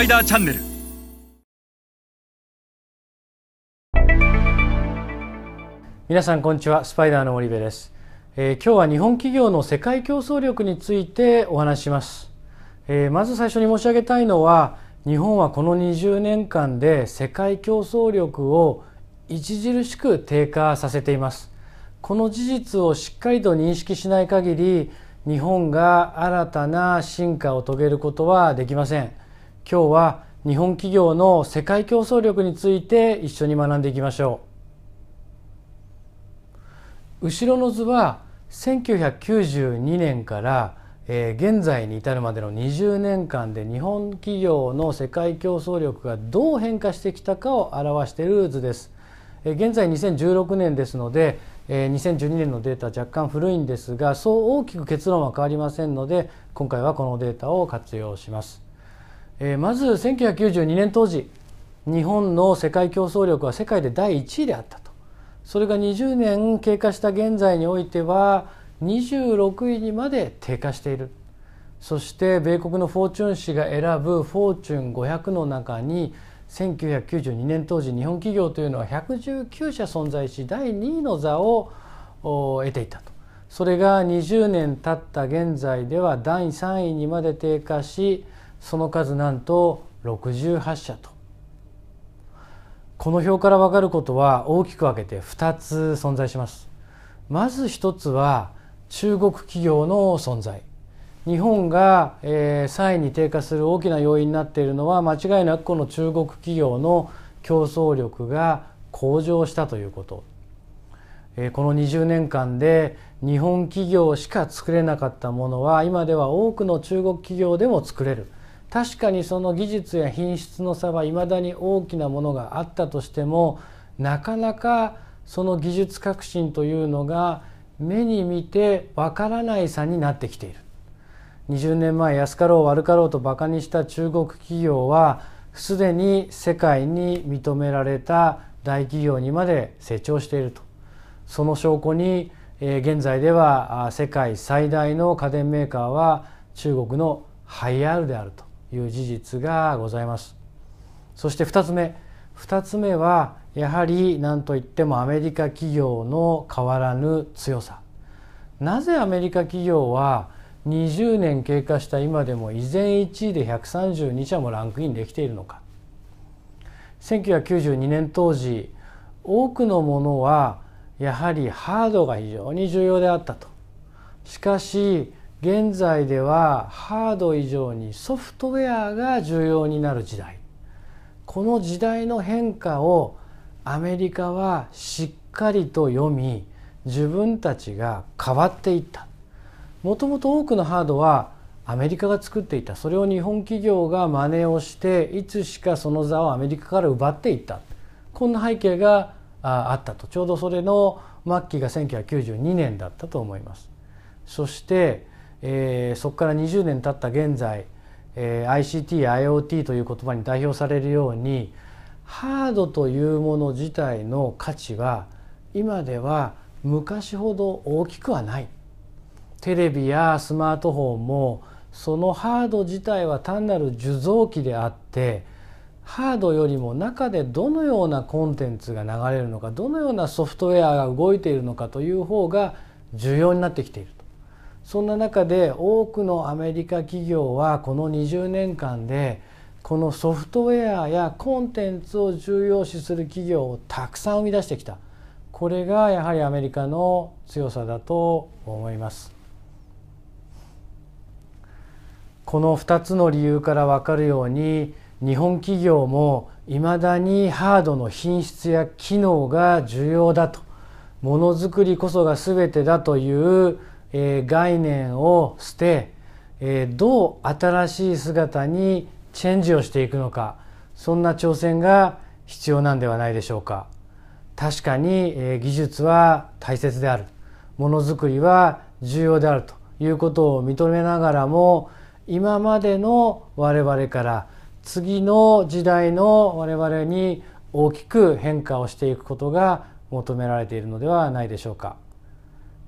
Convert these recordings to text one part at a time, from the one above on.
パイダーチャンネル皆さんこんにちは。スパイダーの森部です、えー、今日は日本企業の世界競争力についてお話しします、えー、まず最初に申し上げたいのは日本はこの20年間で世界競争力を著しく低下させています。この事実をしっかりと認識しない限り日本が新たな進化を遂げることはできません。今日は日本企業の世界競争力について一緒に学んでいきましょう後ろの図は1992年から、えー、現在に至るまでの20年間で日本企業の世界競争力がどう変化してきたかを表している図です。えー、現在2016年ですので、えー、2012年のデータ若干古いんですがそう大きく結論は変わりませんので今回はこのデータを活用します。えー、まず1992年当時日本の世界競争力は世界で第1位であったと。それが20年経過した現在においては26位にまで低下しているそして米国のフォーチュン誌が選ぶフォーチュン500の中に1992年当時日本企業というのは119社存在し第2位の座を得ていたとそれが20年経った現在では第3位にまで低下しその数なんと68社と。この表から分かることは大きく分けて2つ存在します。まず1つは中国企業の存在。日本が、えー、3位に低下する大きな要因になっているのは間違いなくこの中国企業の競争力が向上したということ、えー、この20年間で日本企業しか作れなかったものは今では多くの中国企業でも作れる。確かにその技術や品質の差はいまだに大きなものがあったとしてもなかなかその技術革新というのが目に見てわからない差になってきている。20年前安かろう悪かろうとバカにした中国企業はすでに世界に認められた大企業にまで成長していると。その証拠に現在では世界最大の家電メーカーは中国のハイアールであると。いう事実がございます。そして2つ目。2つ目はやはり何といってもアメリカ企業の変わらぬ強さ。なぜアメリカ企業は20年経過した今でも依然1位で132社もランクインできているのか。1992年当時多くのものはやはりハードが非常に重要であったと。しかし現在ではハード以上にソフトウェアが重要になる時代。この時代の変化をアメリカはしっかりと読み自分たちが変わっていった。もともと多くのハードはアメリカが作っていた。それを日本企業が真似をしていつしかその座をアメリカから奪っていった。こんな背景があったと。ちょうどそれの末期が1992年だったと思います。そしてえー、そこから20年経った現在、えー、ICTIoT という言葉に代表されるようにハードというもの自体の価値は今では昔ほど大きくはない。テレビやスマートフォンもそのハード自体は単なる受像機であってハードよりも中でどのようなコンテンツが流れるのかどのようなソフトウェアが動いているのかという方が重要になってきている。そんな中で多くのアメリカ企業はこの20年間でこのソフトウェアやコンテンツを重要視する企業をたくさん生み出してきた。これがやはりアメリカの強さだと思います。この2つの理由から分かるように日本企業もいまだにハードの品質や機能が重要だと。ものづくりこそが全てだというえー、概念を捨て、えー、どう新しい姿にチェンジをしていくのか。そんな挑戦が必要なんではないでしょうか。確かに、えー、技術は大切である。ものづくりは重要であるということを認めながらも今までの我々から次の時代の我々に大きく変化をしていくことが求められているのではないでしょうか。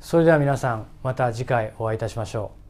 それでは皆さんまた次回お会いいたしましょう。